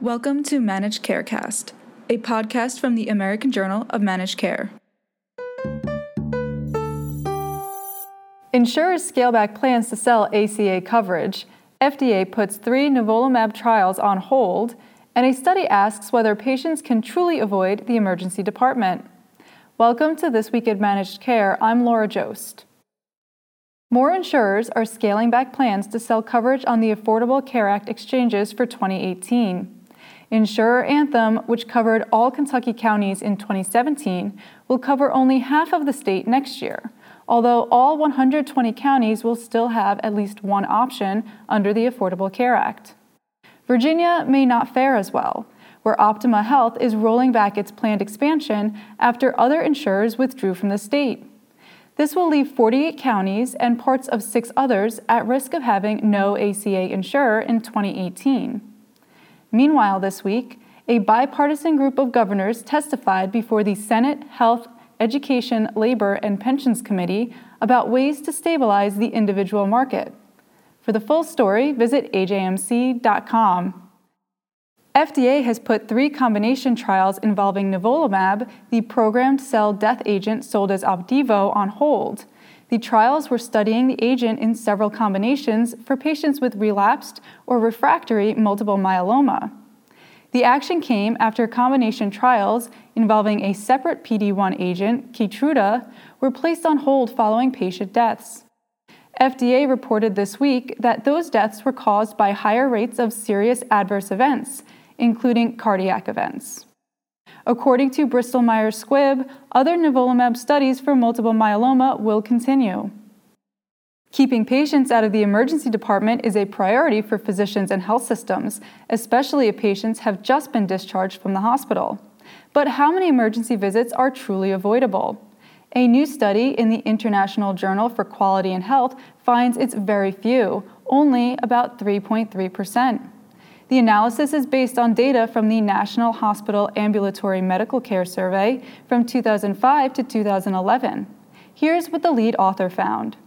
Welcome to Managed Carecast, a podcast from the American Journal of Managed Care. Insurers scale back plans to sell ACA coverage. FDA puts three nivolumab trials on hold, and a study asks whether patients can truly avoid the emergency department. Welcome to This Week in Managed Care. I'm Laura Joszt. More insurers are scaling back plans to sell coverage on the Affordable Care Act exchanges for 2018. Insurer Anthem, which covered all Kentucky counties in 2017, will cover only half of the state next year, although all 120 counties will still have at least one option under the Affordable Care Act. Virginia may not fare as well, where Optima Health is rolling back its planned expansion after other insurers withdrew from the state. This will leave 48 counties and parts of six others at risk of having no ACA insurer in 2018. Meanwhile, this week, a bipartisan group of governors testified before the Senate Health, Education, Labor, and Pensions Committee about ways to stabilize the individual market. For the full story, visit ajmc.com. FDA has put three combination trials involving nivolumab, the programmed cell death agent sold as Opdivo, on hold. The trials were studying the agent in several combinations for patients with relapsed or refractory multiple myeloma. The action came after combination trials involving a separate PD1 agent, Keytruda, were placed on hold following patient deaths. FDA reported this week that those deaths were caused by higher rates of serious adverse events, including cardiac events. According to Bristol Myers Squibb, other nivolumab studies for multiple myeloma will continue. Keeping patients out of the emergency department is a priority for physicians and health systems, especially if patients have just been discharged from the hospital. But how many emergency visits are truly avoidable? A new study in the International Journal for Quality and Health finds it's very few, only about 3.3 percent. The analysis is based on data from the National Hospital Ambulatory Medical Care Survey from 2005 to 2011. Here's what the lead author found.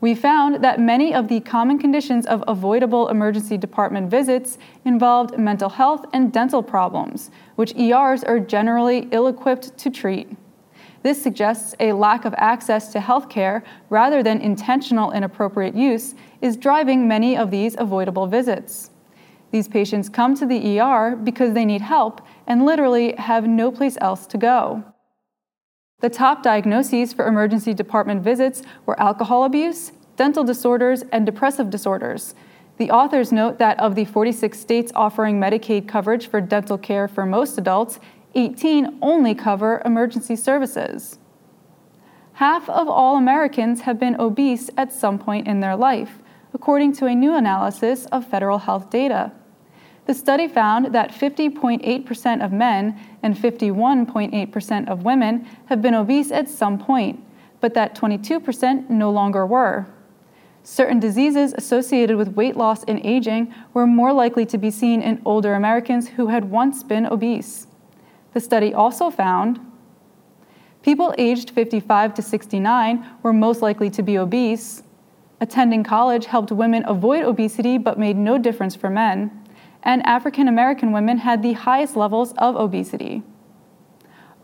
We found that many of the common conditions of avoidable emergency department visits involved mental health and dental problems, which ERs are generally ill equipped to treat. This suggests a lack of access to health care rather than intentional inappropriate use is driving many of these avoidable visits. These patients come to the ER because they need help and literally have no place else to go. The top diagnoses for emergency department visits were alcohol abuse, dental disorders, and depressive disorders. The authors note that of the 46 states offering Medicaid coverage for dental care for most adults, 18 only cover emergency services. Half of all Americans have been obese at some point in their life, according to a new analysis of federal health data. The study found that 50.8% of men and 51.8% of women have been obese at some point, but that 22% no longer were. Certain diseases associated with weight loss and aging were more likely to be seen in older Americans who had once been obese. The study also found people aged 55 to 69 were most likely to be obese. Attending college helped women avoid obesity but made no difference for men and African American women had the highest levels of obesity.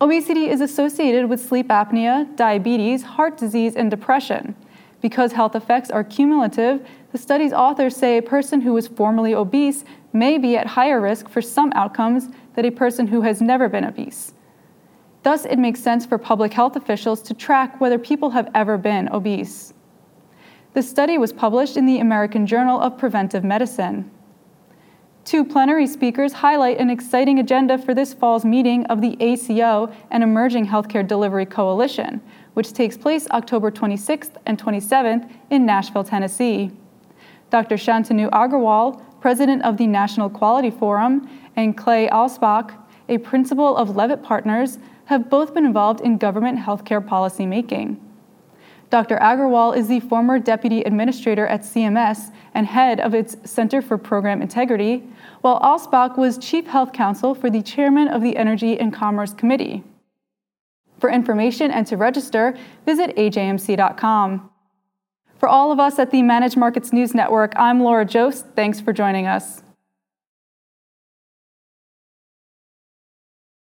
Obesity is associated with sleep apnea, diabetes, heart disease, and depression. Because health effects are cumulative, the study's authors say a person who was formerly obese may be at higher risk for some outcomes than a person who has never been obese. Thus, it makes sense for public health officials to track whether people have ever been obese. The study was published in the American Journal of Preventive Medicine. Two plenary speakers highlight an exciting agenda for this fall's meeting of the ACO and Emerging Healthcare Delivery Coalition, which takes place October 26th and 27th in Nashville, Tennessee. Dr. Shantanu Agrawal, president of the National Quality Forum, and Clay Alspach, a principal of Leavitt Partners, have both been involved in government healthcare policy making. Dr. Agrawal is the former deputy administrator at CMS and head of its Center for Program Integrity, while Alspach was chief health counsel for the chairman of the Energy and Commerce Committee. For information and to register, visit ajmc.com. For all of us at the Managed Markets News Network, I'm Laura Joszt. Thanks for joining us.